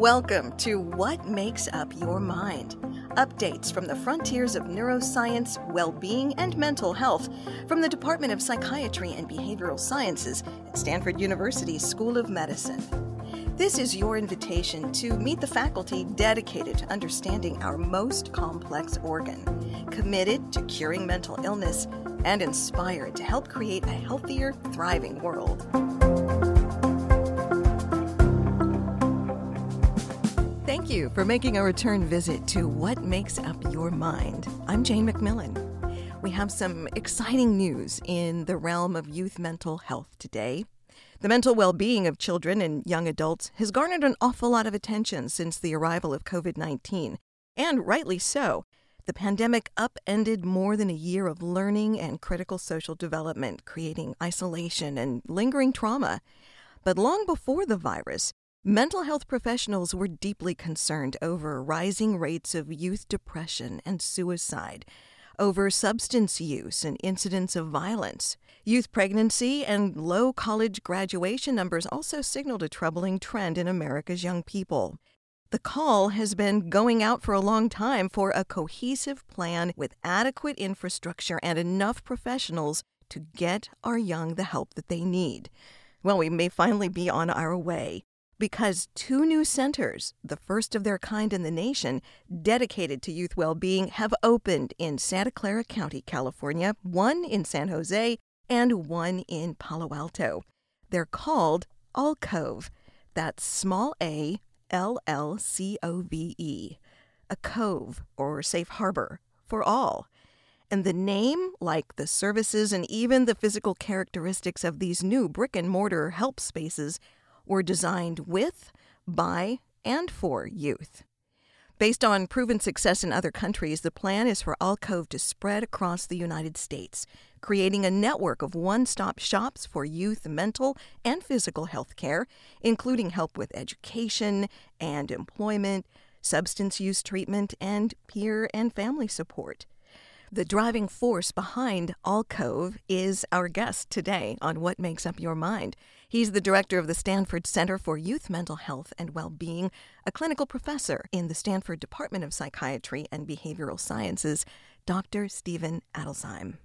Welcome to What Makes Up Your Mind. Updates from the frontiers of neuroscience, well being, and mental health from the Department of Psychiatry and Behavioral Sciences at Stanford University's School of Medicine. This is your invitation to meet the faculty dedicated to understanding our most complex organ, committed to curing mental illness, and inspired to help create a healthier, thriving world. Thank you for making a return visit to What Makes Up Your Mind. I'm Jane McMillan. We have some exciting news in the realm of youth mental health today. The mental well being of children and young adults has garnered an awful lot of attention since the arrival of COVID 19, and rightly so. The pandemic upended more than a year of learning and critical social development, creating isolation and lingering trauma. But long before the virus, mental health professionals were deeply concerned over rising rates of youth depression and suicide, over substance use and incidents of violence. Youth pregnancy and low college graduation numbers also signaled a troubling trend in America's young people. The call has been going out for a long time for a cohesive plan with adequate infrastructure and enough professionals to get our young the help that they need. Well, we may finally be on our way because two new centers, the first of their kind in the nation, dedicated to youth well being, have opened in Santa Clara County, California, one in San Jose, and one in Palo Alto. They're called allcove. That's small a L L C O V E, a cove or safe harbor for all. And the name, like the services and even the physical characteristics of these new brick and mortar help spaces, were designed with, by, and for youth. Based on proven success in other countries, the plan is for allcove to spread across the United States, creating a network of one stop shops for youth mental and physical health care, including help with education and employment, substance use treatment, and peer and family support. The driving force behind allcove is our guest today on What Makes Up Your Mind. He's the director of the Stanford Center for Youth Mental Health and Well-Being, a clinical professor in the Stanford Department of Psychiatry and Behavioral Sciences, Dr. Steven Adelsheim.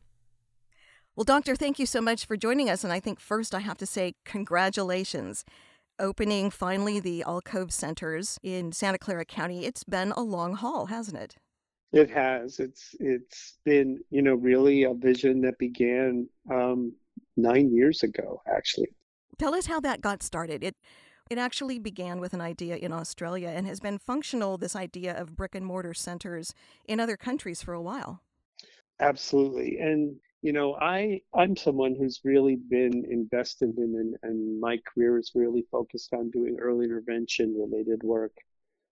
Well, Doctor, thank you so much for joining us. And I think first I have to say congratulations. Opening finally the allcove Centers in Santa Clara County. It's been a long haul, hasn't it? It has. It's it's been you know really a vision that began um, nine years ago, actually. Tell us how that got started. It it actually began with an idea in Australia and has been functional this idea of brick and mortar centers in other countries for a while. Absolutely. And you know, I I'm someone who's really been invested in and, and my career is really focused on doing early intervention related work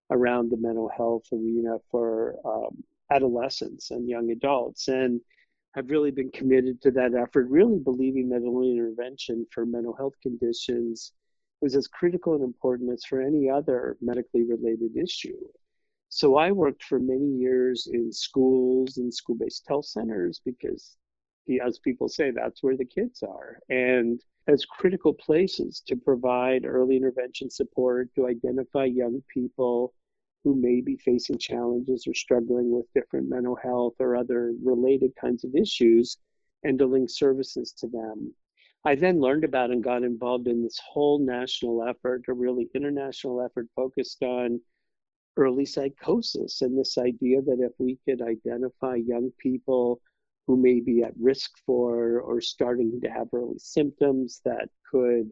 around the mental health arena for um, adolescents and young adults. And I've really been committed to that effort, really believing that early intervention for mental health conditions was as critical and important as for any other medically related issue. So I worked for many years in schools and school based health centers because, as people say, that's where the kids are. And as critical places to provide early intervention support, to identify young people who may be facing challenges or struggling with different mental health or other related kinds of issues and to link services to them. I then learned about and got involved in this whole national effort, a really international effort focused on early psychosis and this idea that if we could identify young people who may be at risk for or starting to have early symptoms that could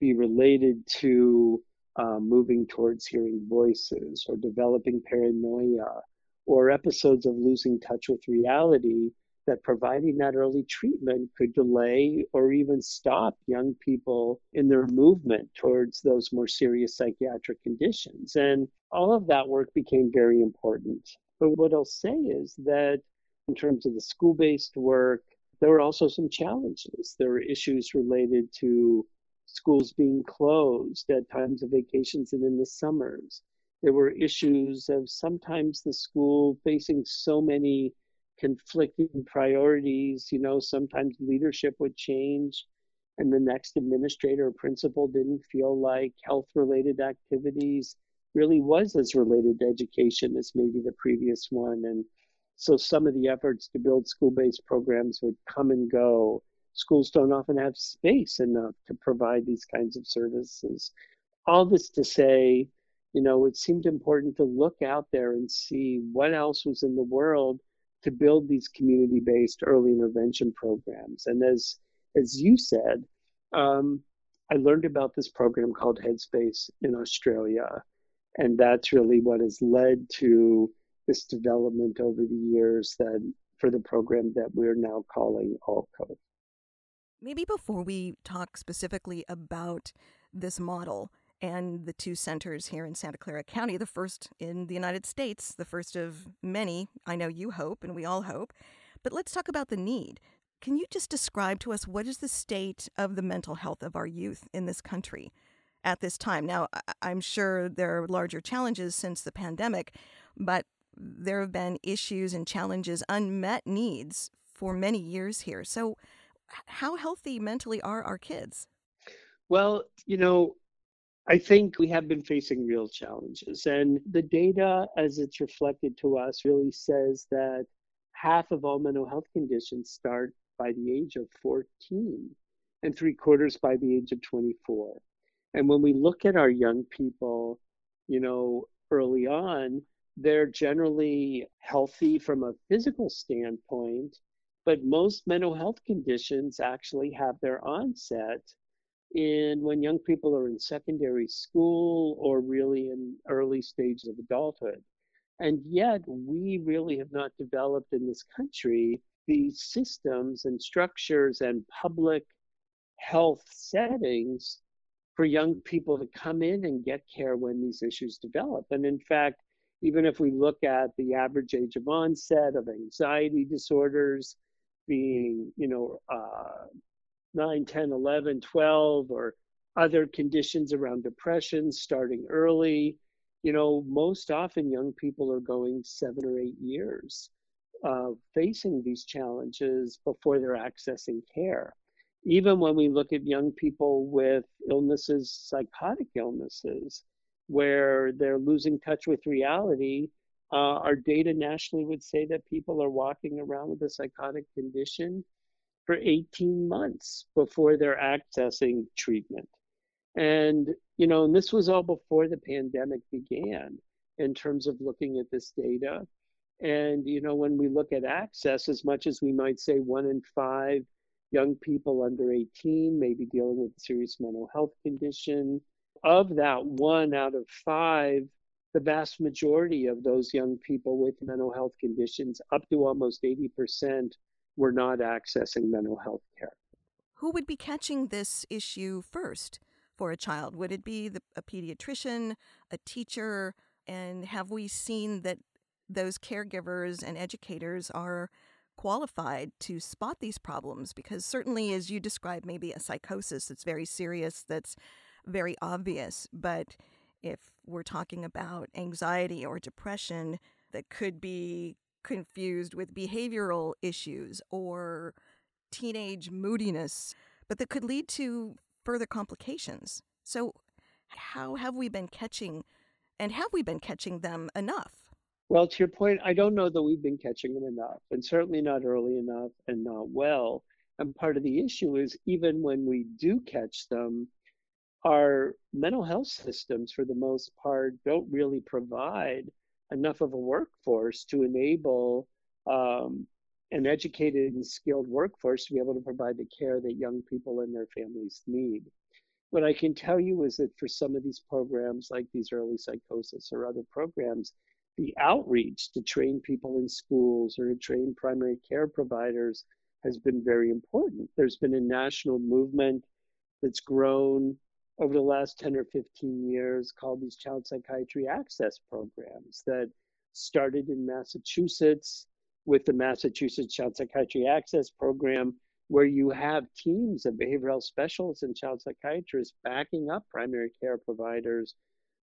be related to um, moving towards hearing voices or developing paranoia or episodes of losing touch with reality that providing that early treatment could delay or even stop young people in their movement towards those more serious psychiatric conditions. And all of that work became very important. But what I'll say is that in terms of the school based work, there were also some challenges. There were issues related to schools being closed at times of vacations and in the summers. There were issues of sometimes the school facing so many conflicting priorities. You know, sometimes leadership would change and the next administrator or principal didn't feel like health related activities really was as related to education as maybe the previous one. And so some of the efforts to build school based programs would come and go. Schools don't often have space enough to provide these kinds of services. All this to say, you know, it seemed important to look out there and see what else was in the world to build these community based early intervention programs. And as, as you said, um, I learned about this program called Headspace in Australia. And that's really what has led to this development over the years that for the program that we're now calling allcove. Maybe before we talk specifically about this model and the two centers here in Santa Clara County, the first in the United States, the first of many, I know you hope and we all hope. But let's talk about the need. Can you just describe to us what is the state of the mental health of our youth in this country at this time? Now, I'm sure there are larger challenges since the pandemic, but there have been issues and challenges, unmet needs for many years here. So, how healthy mentally are our kids? Well, you know, I think we have been facing real challenges. And the data, as it's reflected to us, really says that half of all mental health conditions start by the age of 14 and three quarters by the age of 24. And when we look at our young people, you know, early on, they're generally healthy from a physical standpoint, but most mental health conditions actually have their onset in when young people are in secondary school or really in early stages of adulthood. And yet, we really have not developed in this country these systems and structures and public health settings for young people to come in and get care when these issues develop. And in fact, even if we look at the average age of onset of anxiety disorders being, you know, uh, 9, 10, 11, 12, or other conditions around depression starting early, you know, most often young people are going seven or eight years uh, facing these challenges before they're accessing care. Even when we look at young people with illnesses, psychotic illnesses, where they're losing touch with reality, uh, our data nationally would say that people are walking around with a psychotic condition for 18 months before they're accessing treatment. And, you know, and this was all before the pandemic began in terms of looking at this data. And, you know, when we look at access, as much as we might say one in five young people under 18 may be dealing with a serious mental health condition, of that one out of five, the vast majority of those young people with mental health conditions, up to almost 80%, were not accessing mental health care. Who would be catching this issue first for a child? Would it be the, a pediatrician, a teacher? And have we seen that those caregivers and educators are qualified to spot these problems because certainly as you described maybe a psychosis that's very serious that's very obvious but if we're talking about anxiety or depression that could be confused with behavioral issues or teenage moodiness but that could lead to further complications so how have we been catching and have we been catching them enough well, to your point, I don't know that we've been catching them enough, and certainly not early enough and not well. And part of the issue is even when we do catch them, our mental health systems, for the most part, don't really provide enough of a workforce to enable um, an educated and skilled workforce to be able to provide the care that young people and their families need. What I can tell you is that for some of these programs, like these early psychosis or other programs, the outreach to train people in schools or to train primary care providers has been very important. There's been a national movement that's grown over the last 10 or 15 years called these child psychiatry access programs that started in Massachusetts with the Massachusetts Child Psychiatry Access Program, where you have teams of behavioral health specialists and child psychiatrists backing up primary care providers,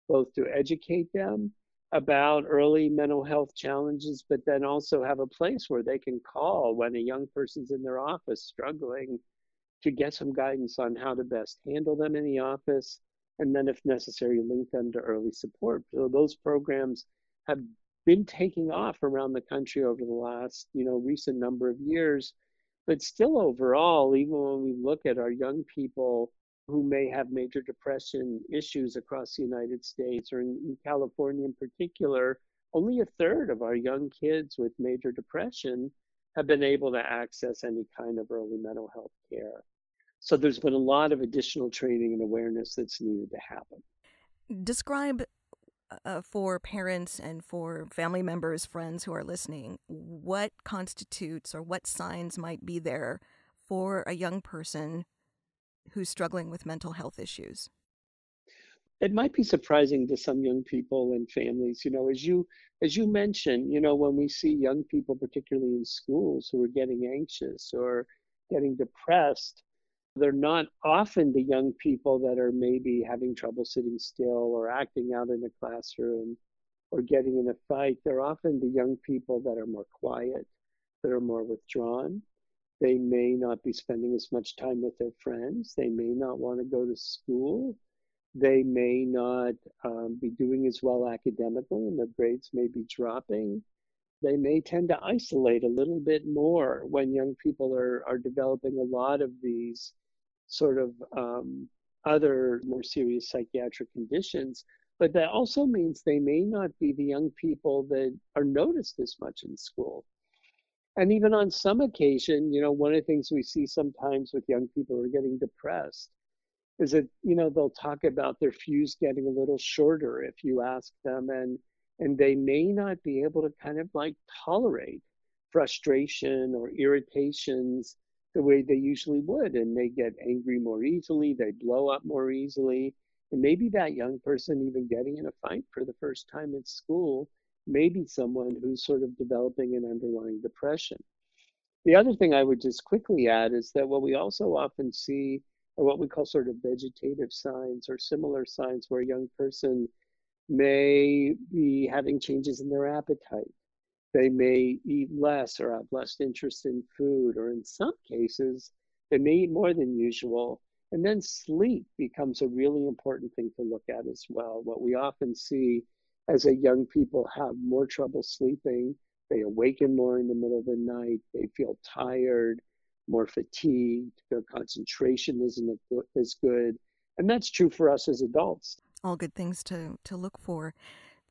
both to educate them about early mental health challenges, but then also have a place where they can call when a young person's in their office struggling to get some guidance on how to best handle them in the office, and then, if necessary, link them to early support. So those programs have been taking off around the country over the last, you know, recent number of years. But still, overall, even when we look at our young people who may have major depression issues across the United States or in, in California in particular, only a third of our young kids with major depression have been able to access any kind of early mental health care. So there's been a lot of additional training and awareness that's needed to happen. Describe uh, for parents and for family members, friends who are listening, what constitutes or what signs might be there for a young person who's struggling with mental health issues? It might be surprising to some young people and families, you know, as you as you mentioned, you know, when we see young people, particularly in schools, who are getting anxious or getting depressed, they're not often the young people that are maybe having trouble sitting still or acting out in a classroom or getting in a fight. They're often the young people that are more quiet, that are more withdrawn. They may not be spending as much time with their friends. They may not want to go to school. They may not um, be doing as well academically, and their grades may be dropping they may tend to isolate a little bit more when young people are, are developing a lot of these sort of um, other more serious psychiatric conditions. But that also means they may not be the young people that are noticed as much in school. And even on some occasion, you know, one of the things we see sometimes with young people who are getting depressed is that, you know, they'll talk about their fuse getting a little shorter if you ask them and and they may not be able to kind of like tolerate frustration or irritations the way they usually would and they get angry more easily they blow up more easily and maybe that young person even getting in a fight for the first time at school may be someone who's sort of developing an underlying depression. The other thing i would just quickly add is that what we also often see are what we call sort of vegetative signs or similar signs where a young person may be having changes in their appetite they may eat less or have less interest in food, or in some cases, they may eat more than usual. And then sleep becomes a really important thing to look at as well. What we often see as a young people have more trouble sleeping, they awaken more in the middle of the night, they feel tired, more fatigued, their concentration isn't as good. And that's true for us as adults. All good things to, to look for.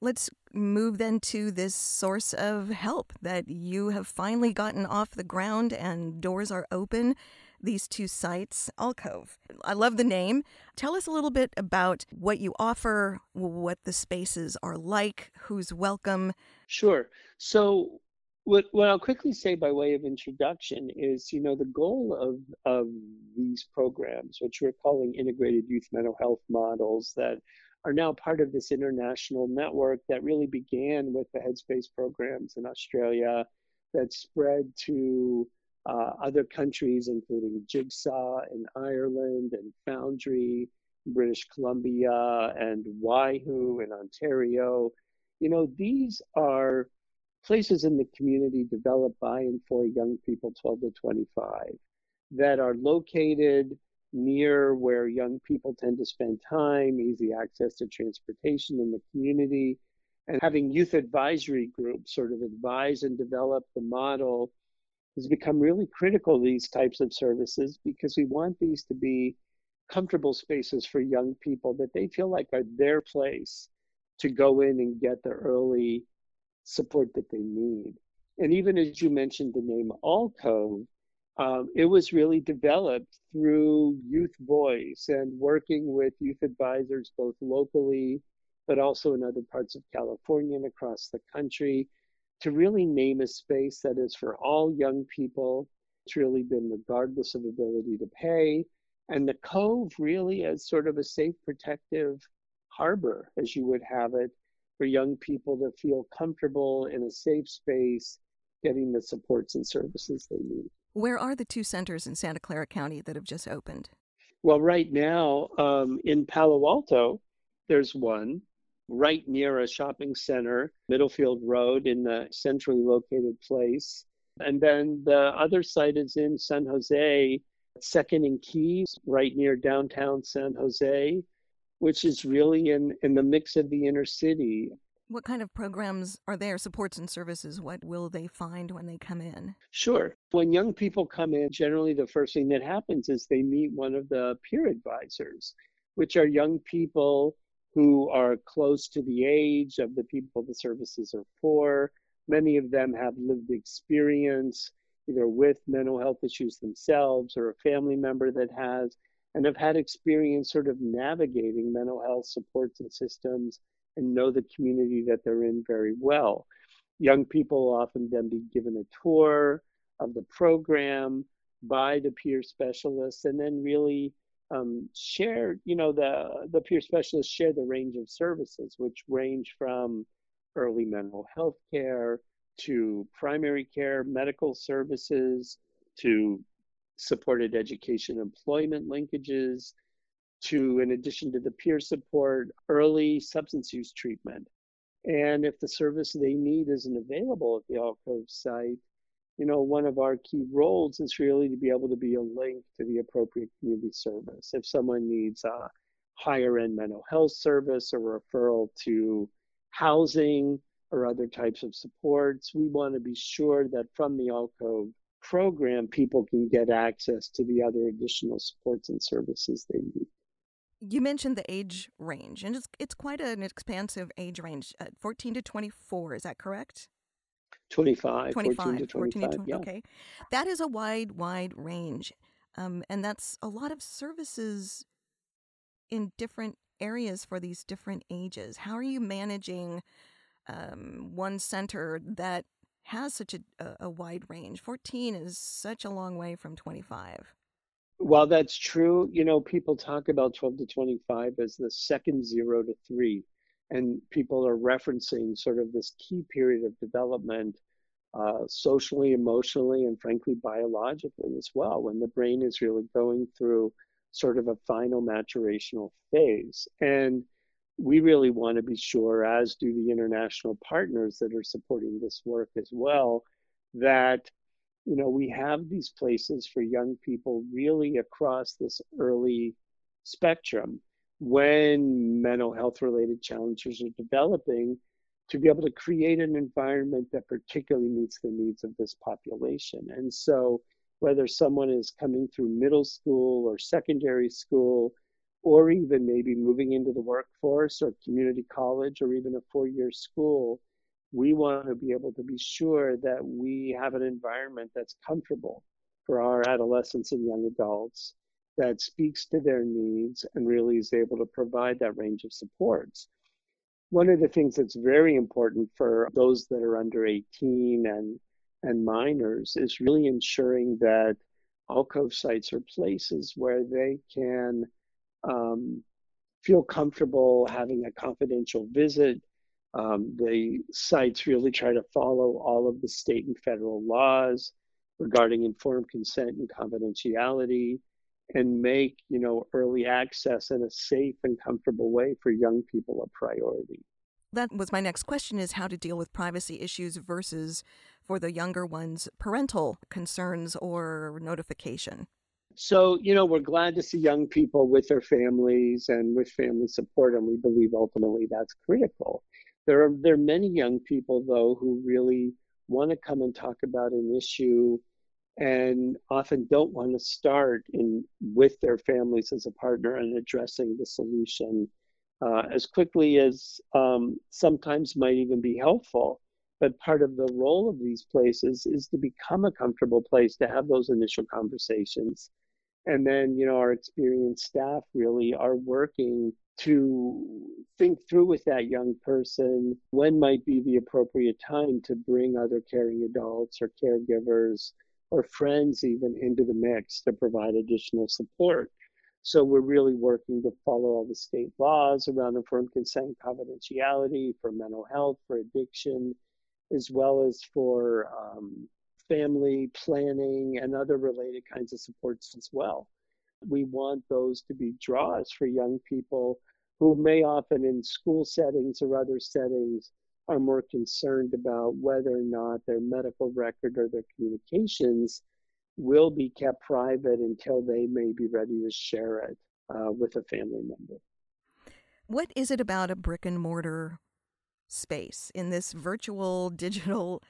Let's move then to this source of help that you have finally gotten off the ground and doors are open. These two sites, allcove. I love the name. Tell us a little bit about what you offer, what the spaces are like, who's welcome. Sure. So, what, what I'll quickly say by way of introduction is, you know, the goal of, of these programs, which we're calling integrated youth mental health models that are now part of this international network that really began with the Headspace programs in Australia that spread to uh, other countries, including Jigsaw in Ireland and Foundry, British Columbia, and YWHO in Ontario. You know, these are places in the community developed by and for young people 12 to 25 that are located near where young people tend to spend time, easy access to transportation in the community, and having youth advisory groups sort of advise and develop the model has become really critical these types of services because we want these to be comfortable spaces for young people that they feel like are their place to go in and get the early support that they need. And even as you mentioned the name allcove, um, it was really developed through youth voice and working with youth advisors both locally but also in other parts of california and across the country to really name a space that is for all young people it's really been regardless of ability to pay and the cove really as sort of a safe protective harbor as you would have it for young people to feel comfortable in a safe space getting the supports and services they need where are the two centers in Santa Clara County that have just opened? Well, right now um, in Palo Alto, there's one right near a shopping center, Middlefield Road, in the centrally located place. And then the other site is in San Jose, Second and Keyes, right near downtown San Jose. Which is really in, in the mix of the inner city. What kind of programs are there, supports and services? What will they find when they come in? Sure. When young people come in, generally the first thing that happens is they meet one of the peer advisors, which are young people who are close to the age of the people the services are for. Many of them have lived experience either with mental health issues themselves or a family member that has, and have had experience sort of navigating mental health supports and systems and know the community that they're in very well. Young people often then be given a tour of the program by the peer specialists and then really um, share, you know, the, the peer specialists share the range of services, which range from early mental health care to primary care, medical services, to supported education employment linkages, to, in addition to the peer support, early substance use treatment. And if the service they need isn't available at the allcove site, you know, one of our key roles is really to be able to be a link to the appropriate community service. If someone needs a higher end mental health service or referral to housing or other types of supports, we want to be sure that from the allcove program, people can get access to the other additional supports and services they need. You mentioned the age range, and it's it's quite an expansive age range, uh, 14 to 24. Is that correct? 25, 25 14 to 25. 14 to 20, yeah. Okay. That is a wide, wide range. Um, and that's a lot of services in different areas for these different ages. How are you managing um, one center that has such a, a wide range? 14 is such a long way from 25. While that's true, you know, people talk about 12 to 25 as the second zero to three and people are referencing sort of this key period of development uh, socially, emotionally, and frankly, biologically as well, when the brain is really going through sort of a final maturational phase. And we really want to be sure, as do the international partners that are supporting this work as well, that you know we have these places for young people really across this early spectrum when mental health related challenges are developing to be able to create an environment that particularly meets the needs of this population. And so, whether someone is coming through middle school or secondary school, or even maybe moving into the workforce or community college or even a four year school, we want to be able to be sure that we have an environment that's comfortable for our adolescents and young adults that speaks to their needs and really is able to provide that range of supports. One of the things that's very important for those that are under 18 and, and minors is really ensuring that allcove sites are places where they can um, feel comfortable having a confidential visit. Um, the sites really try to follow all of the state and federal laws regarding informed consent and confidentiality and make you know early access in a safe and comfortable way for young people a priority that was my next question is how to deal with privacy issues versus for the younger ones parental concerns or notification so you know we're glad to see young people with their families and with family support and we believe ultimately that's critical there are there are many young people though who really want to come and talk about an issue and often don't want to start in with their families as a partner and addressing the solution uh, as quickly as um, sometimes might even be helpful. But part of the role of these places is to become a comfortable place to have those initial conversations. And then, you know, our experienced staff really are working to think through with that young person when might be the appropriate time to bring other caring adults or caregivers or friends even into the mix to provide additional support. So we're really working to follow all the state laws around informed consent confidentiality for mental health, for addiction, as well as for um, family planning and other related kinds of supports as well. We want those to be draws for young people who may often in school settings or other settings are more concerned about whether or not their medical record or their communications will be kept private until they may be ready to share it uh, with a family member. What is it about a brick and mortar space in this virtual digital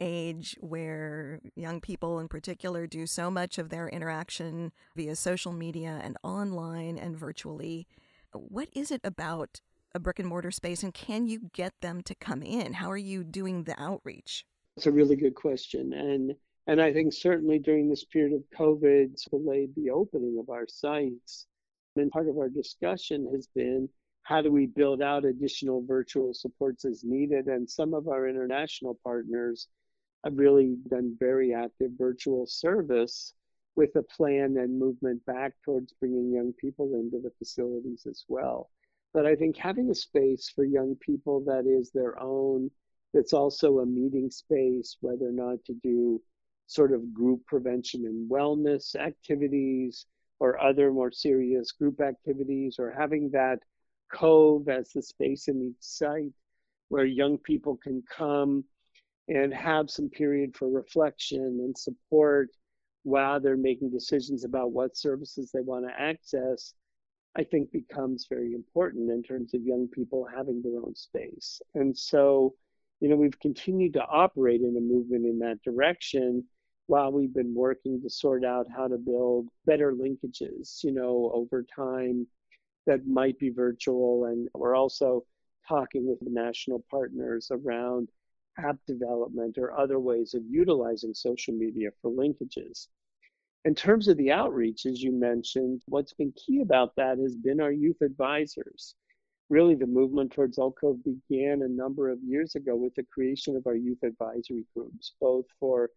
age where young people in particular do so much of their interaction via social media and online and virtually? What is it about a brick and mortar space and can you get them to come in? How are you doing the outreach? It's a really good question. And and I think certainly during this period of COVID, delayed the opening of our sites. And part of our discussion has been how do we build out additional virtual supports as needed? And some of our international partners have really done very active virtual service with a plan and movement back towards bringing young people into the facilities as well. But I think having a space for young people that is their own, that's also a meeting space, whether or not to do sort of group prevention and wellness activities or other more serious group activities, or having that cove as the space in each site where young people can come and have some period for reflection and support while they're making decisions about what services they want to access, I think becomes very important in terms of young people having their own space. And so, you know, we've continued to operate in a movement in that direction while we've been working to sort out how to build better linkages, you know, over time that might be virtual. And we're also talking with national partners around app development or other ways of utilizing social media for linkages. In terms of the outreach, as you mentioned, what's been key about that has been our youth advisors. Really, the movement towards allcove began a number of years ago with the creation of our youth advisory groups, both for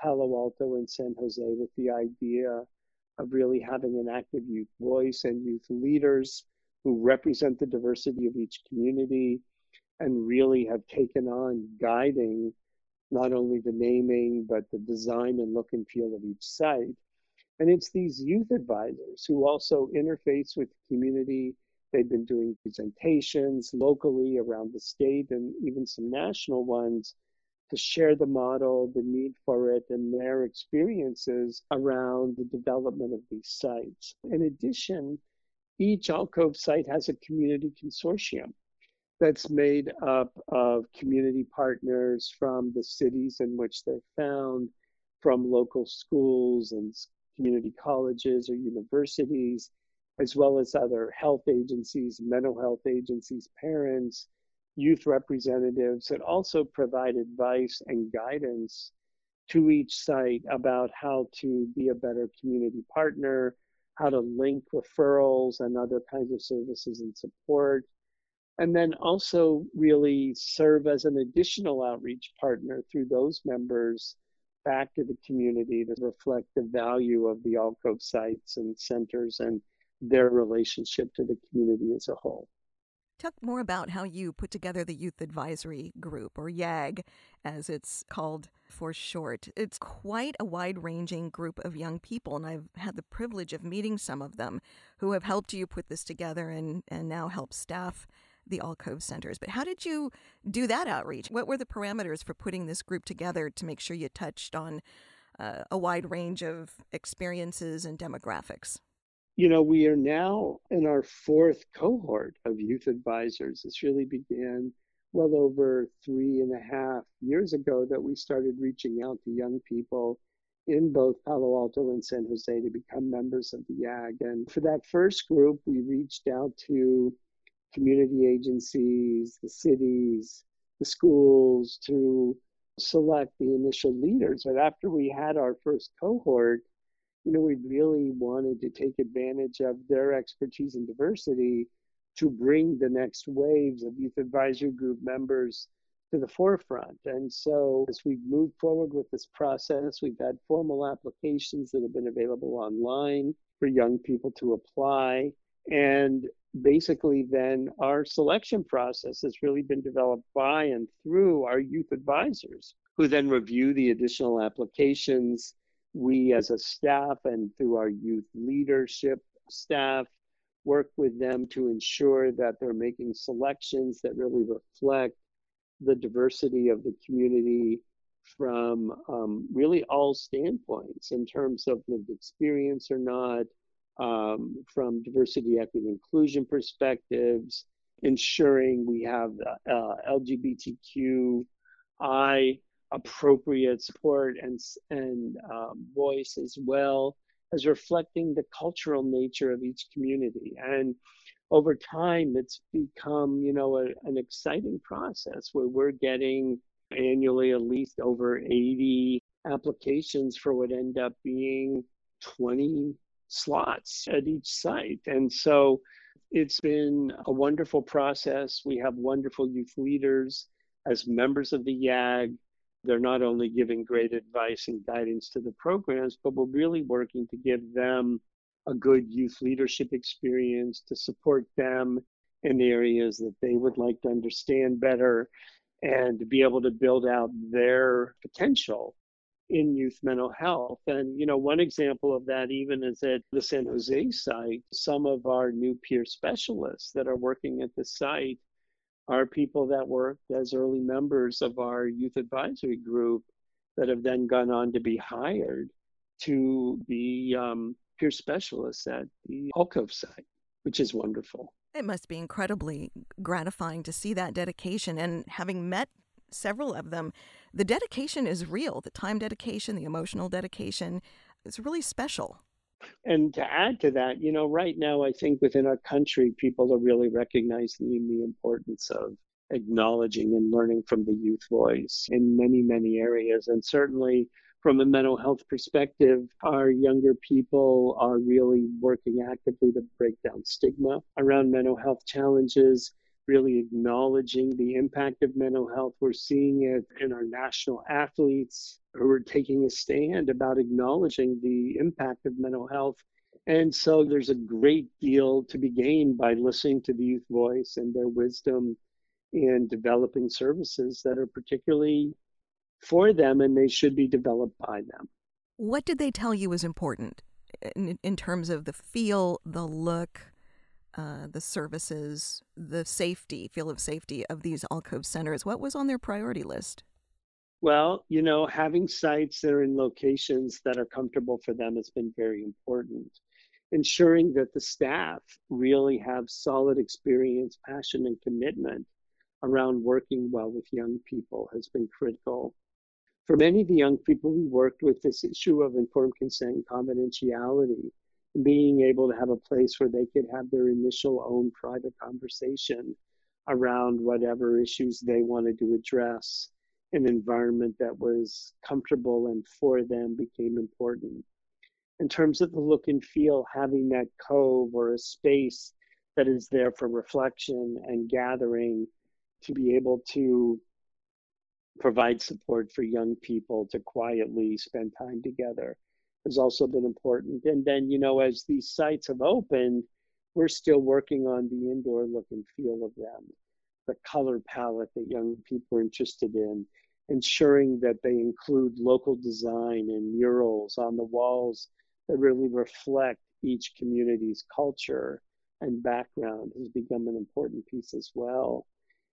Palo Alto and San Jose, with the idea of really having an active youth voice and youth leaders who represent the diversity of each community and really have taken on guiding not only the naming, but the design and look and feel of each site. And it's these youth advisors who also interface with the community. They've been doing presentations locally around the state and even some national ones to share the model, the need for it, and their experiences around the development of these sites. In addition, each allcove site has a community consortium that's made up of community partners from the cities in which they're found, from local schools and community colleges or universities, as well as other health agencies, mental health agencies, parents, youth representatives that also provide advice and guidance to each site about how to be a better community partner, how to link referrals and other kinds of services and support, and then also really serve as an additional outreach partner through those members back to the community to reflect the value of the allcove sites and centers and their relationship to the community as a whole. Talk more about how you put together the Youth Advisory Group, or YAG as it's called for short. It's quite a wide ranging group of young people, and I've had the privilege of meeting some of them who have helped you put this together and, and now help staff the allcove Centers. But how did you do that outreach? What were the parameters for putting this group together to make sure you touched on uh, a wide range of experiences and demographics? You know, we are now in our fourth cohort of youth advisors. This really began well over three and a half years ago that we started reaching out to young people in both Palo Alto and San Jose to become members of the YAG. And for that first group, we reached out to community agencies, the cities, the schools to select the initial leaders. But after we had our first cohort, you know, we really wanted to take advantage of their expertise and diversity to bring the next waves of youth advisory group members to the forefront. And so as we've moved forward with this process, we've had formal applications that have been available online for young people to apply. And basically then our selection process has really been developed by and through our youth advisors who then review the additional applications we as a staff and through our youth leadership staff work with them to ensure that they're making selections that really reflect the diversity of the community from um, really all standpoints in terms of lived experience or not, um, from diversity, equity, inclusion perspectives, ensuring we have uh, LGBTQI appropriate support and and um, voice as well as reflecting the cultural nature of each community. And over time it's become you know a, an exciting process where we're getting annually at least over 80 applications for what end up being 20 slots at each site. And so it's been a wonderful process. We have wonderful youth leaders as members of the YAG they're not only giving great advice and guidance to the programs, but we're really working to give them a good youth leadership experience to support them in the areas that they would like to understand better and to be able to build out their potential in youth mental health. And, you know, one example of that even is at the San Jose site, some of our new peer specialists that are working at the site are people that worked as early members of our youth advisory group that have then gone on to be hired to be um, peer specialists at the allcove site, which is wonderful. It must be incredibly gratifying to see that dedication and having met several of them. The dedication is real. The time dedication, the emotional dedication is really special. And to add to that, you know, right now, I think within our country, people are really recognizing the importance of acknowledging and learning from the youth voice in many, many areas. And certainly from a mental health perspective, our younger people are really working actively to break down stigma around mental health challenges really acknowledging the impact of mental health. We're seeing it in our national athletes who are taking a stand about acknowledging the impact of mental health. And so there's a great deal to be gained by listening to the youth voice and their wisdom in developing services that are particularly for them and they should be developed by them. What did they tell you was important in, in terms of the feel, the look, uh, the services, the safety, feel of safety of these allcove centers? What was on their priority list? Well, you know, having sites that are in locations that are comfortable for them has been very important. Ensuring that the staff really have solid experience, passion, and commitment around working well with young people has been critical. For many of the young people we worked with, this issue of informed consent and confidentiality being able to have a place where they could have their initial own private conversation around whatever issues they wanted to address an environment that was comfortable and for them became important. In terms of the look and feel having that cove or a space that is there for reflection and gathering to be able to provide support for young people to quietly spend time together has also been important. And then, you know, as these sites have opened, we're still working on the indoor look and feel of them, the color palette that young people are interested in, ensuring that they include local design and murals on the walls that really reflect each community's culture and background has become an important piece as well.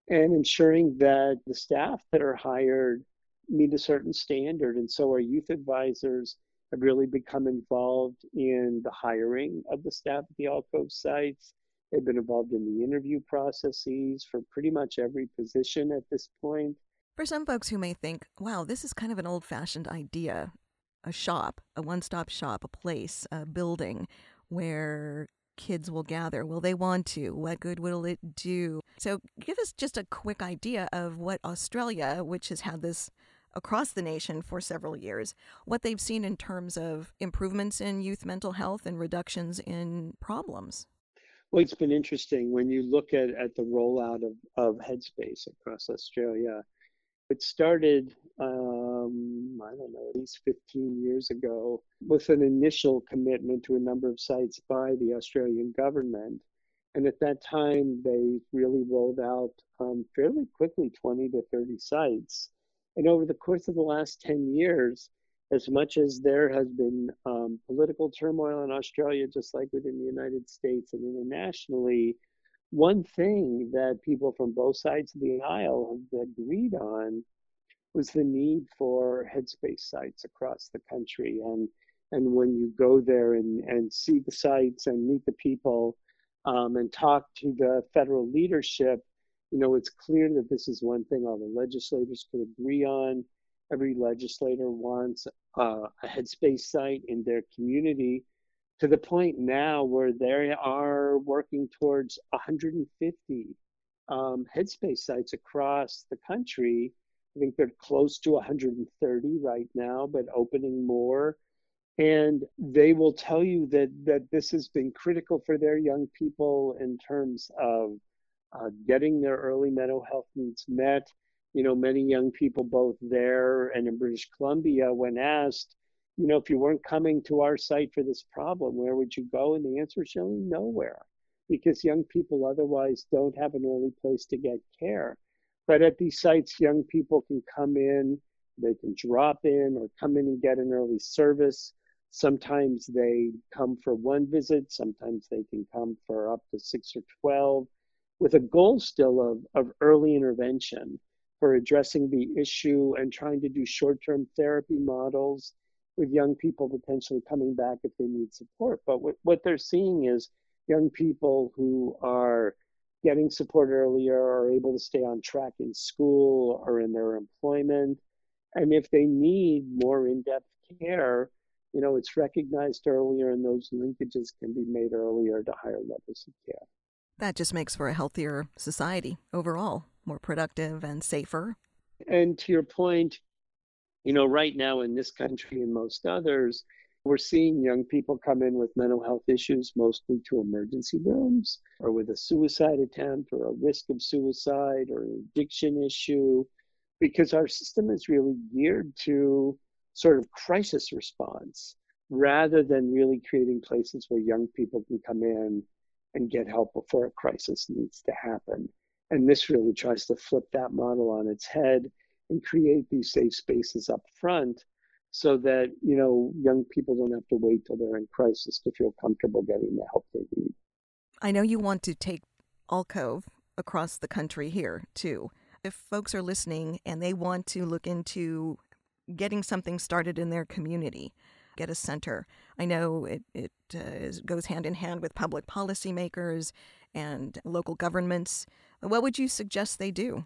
And ensuring that the staff that are hired meet a certain standard. And so our youth advisors have really become involved in the hiring of the staff at the allcove sites. They've been involved in the interview processes for pretty much every position at this point. For some folks who may think, wow, this is kind of an old fashioned idea a shop, a one stop shop, a place, a building where kids will gather? Will they want to? What good will it do? So, give us just a quick idea of what Australia, which has had this across the nation for several years, what they've seen in terms of improvements in youth mental health and reductions in problems. Well, it's been interesting when you look at, at the rollout of, of Headspace across Australia. It started, um, I don't know, at least 15 years ago with an initial commitment to a number of sites by the Australian government. And at that time, they really rolled out um, fairly quickly 20 to 30 sites. And over the course of the last 10 years, as much as there has been um, political turmoil in Australia, just like within the United States and internationally, one thing that people from both sides of the aisle have agreed on was the need for headspace sites across the country. And and when you go there and, and see the sites and meet the people, um, and talk to the federal leadership, you know, it's clear that this is one thing all the legislators could agree on. Every legislator wants uh, a headspace site in their community to the point now where they are working towards 150 um, headspace sites across the country. I think they're close to 130 right now, but opening more. And they will tell you that that this has been critical for their young people in terms of uh, getting their early mental health needs met. You know, many young people both there and in British Columbia, when asked, you know, if you weren't coming to our site for this problem, where would you go? And the answer is really nowhere because young people otherwise don't have an early place to get care. But at these sites, young people can come in, they can drop in or come in and get an early service. Sometimes they come for one visit, sometimes they can come for up to six or 12, with a goal still of, of early intervention for addressing the issue and trying to do short term therapy models with young people potentially coming back if they need support. But what, what they're seeing is young people who are getting support earlier are able to stay on track in school or in their employment. And if they need more in depth care, you know, it's recognized earlier and those linkages can be made earlier to higher levels of care. That just makes for a healthier society overall, more productive and safer. And to your point, you know, right now in this country and most others, we're seeing young people come in with mental health issues, mostly to emergency rooms, or with a suicide attempt, or a risk of suicide, or an addiction issue, because our system is really geared to sort of crisis response rather than really creating places where young people can come in and get help before a crisis needs to happen. And this really tries to flip that model on its head and create these safe spaces up front so that you know young people don't have to wait till they're in crisis to feel comfortable getting the help they need. I know you want to take allcove across the country here too. If folks are listening and they want to look into getting something started in their community, get a center. I know it, it uh, goes hand in hand with public policymakers and local governments. What would you suggest they do?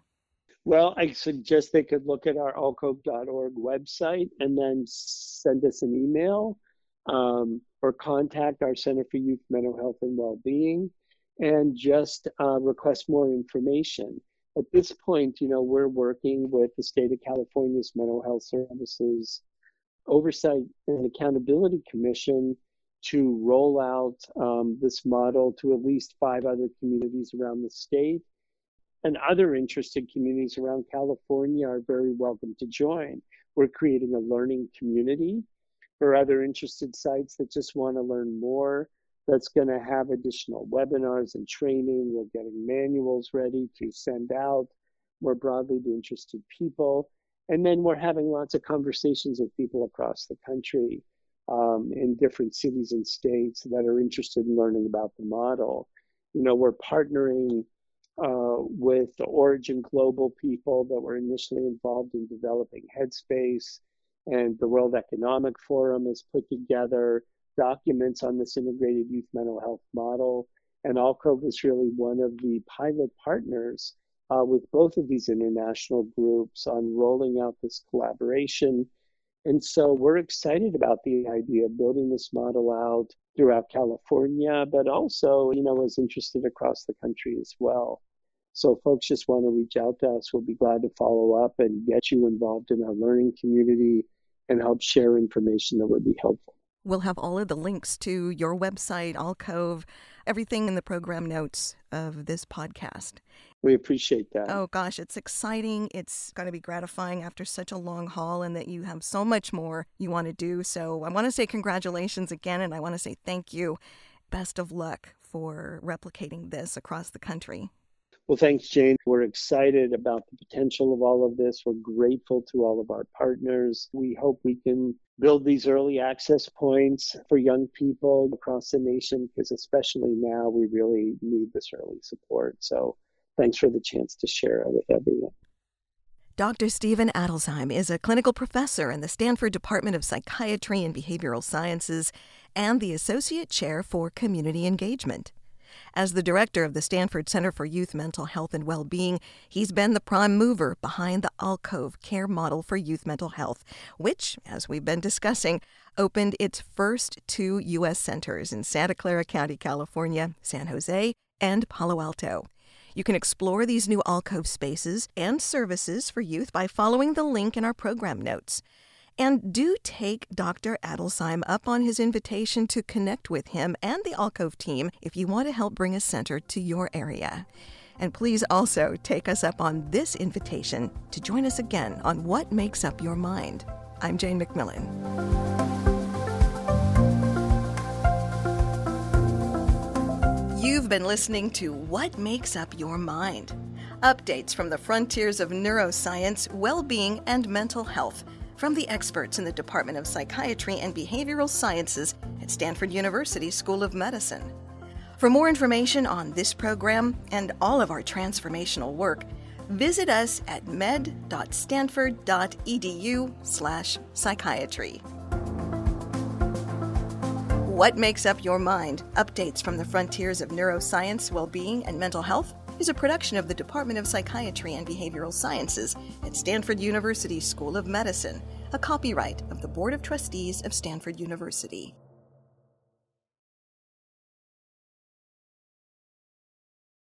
Well, I suggest they could look at our allcove.org website and then send us an email um, or contact our Center for Youth Mental Health and Wellbeing and just uh, request more information. At this point, you know, we're working with the state of California's Mental Health Services Oversight and Accountability Commission to roll out um, this model to at least five other communities around the state and other interested communities around California are very welcome to join. We're creating a learning community for other interested sites that just want to learn more. That's going to have additional webinars and training. We're getting manuals ready to send out more broadly to interested people. And then we're having lots of conversations with people across the country um, in different cities and states that are interested in learning about the model. You know, we're partnering uh, with the Orygen Global people that were initially involved in developing Headspace. And the World Economic Forum has put together documents on this integrated youth mental health model. And allcove is really one of the pilot partners uh, with both of these international groups on rolling out this collaboration. And so we're excited about the idea of building this model out throughout California, but also, you know, is interested across the country as well. So folks just want to reach out to us. We'll be glad to follow up and get you involved in our learning community and help share information that would be helpful. We'll have all of the links to your website, allcove, everything in the program notes of this podcast. We appreciate that. Oh gosh, it's exciting. It's going to be gratifying after such a long haul, and that you have so much more you want to do. So I want to say congratulations again, and I want to say thank you. Best of luck for replicating this across the country. Well, thanks, Jane. We're excited about the potential of all of this. We're grateful to all of our partners. We hope we can build these early access points for young people across the nation because, especially now, we really need this early support. So, thanks for the chance to share it with everyone. Dr. Steven Adelsheim is a clinical professor in the Stanford Department of Psychiatry and Behavioral Sciences and the Associate Chair for Community Engagement. As the director of the Stanford Center for Youth Mental Health and Well-Being, he's been the prime mover behind the allcove care model for youth mental health, which, as we've been discussing, opened its first two U.S. centers in Santa Clara County, California, San Jose, and Palo Alto. You can explore these new allcove spaces and services for youth by following the link in our program notes. And do take Dr. Adelsheim up on his invitation to connect with him and the allcove team if you want to help bring a center to your area. And please also take us up on this invitation to join us again on What Makes Up Your Mind. I'm Jane McMillan. You've been listening to What Makes Up Your Mind. Updates from the frontiers of neuroscience, well being, and mental health from the experts in the Department of Psychiatry and Behavioral Sciences at Stanford University School of Medicine. For more information on this program and all of our transformational work, visit us at med.stanford.edu/psychiatry. What makes up your mind? Updates from the frontiers of neuroscience, well-being, and mental health is a production of the Department of Psychiatry and Behavioral Sciences at Stanford University School of Medicine, a copyright of the Board of Trustees of Stanford University.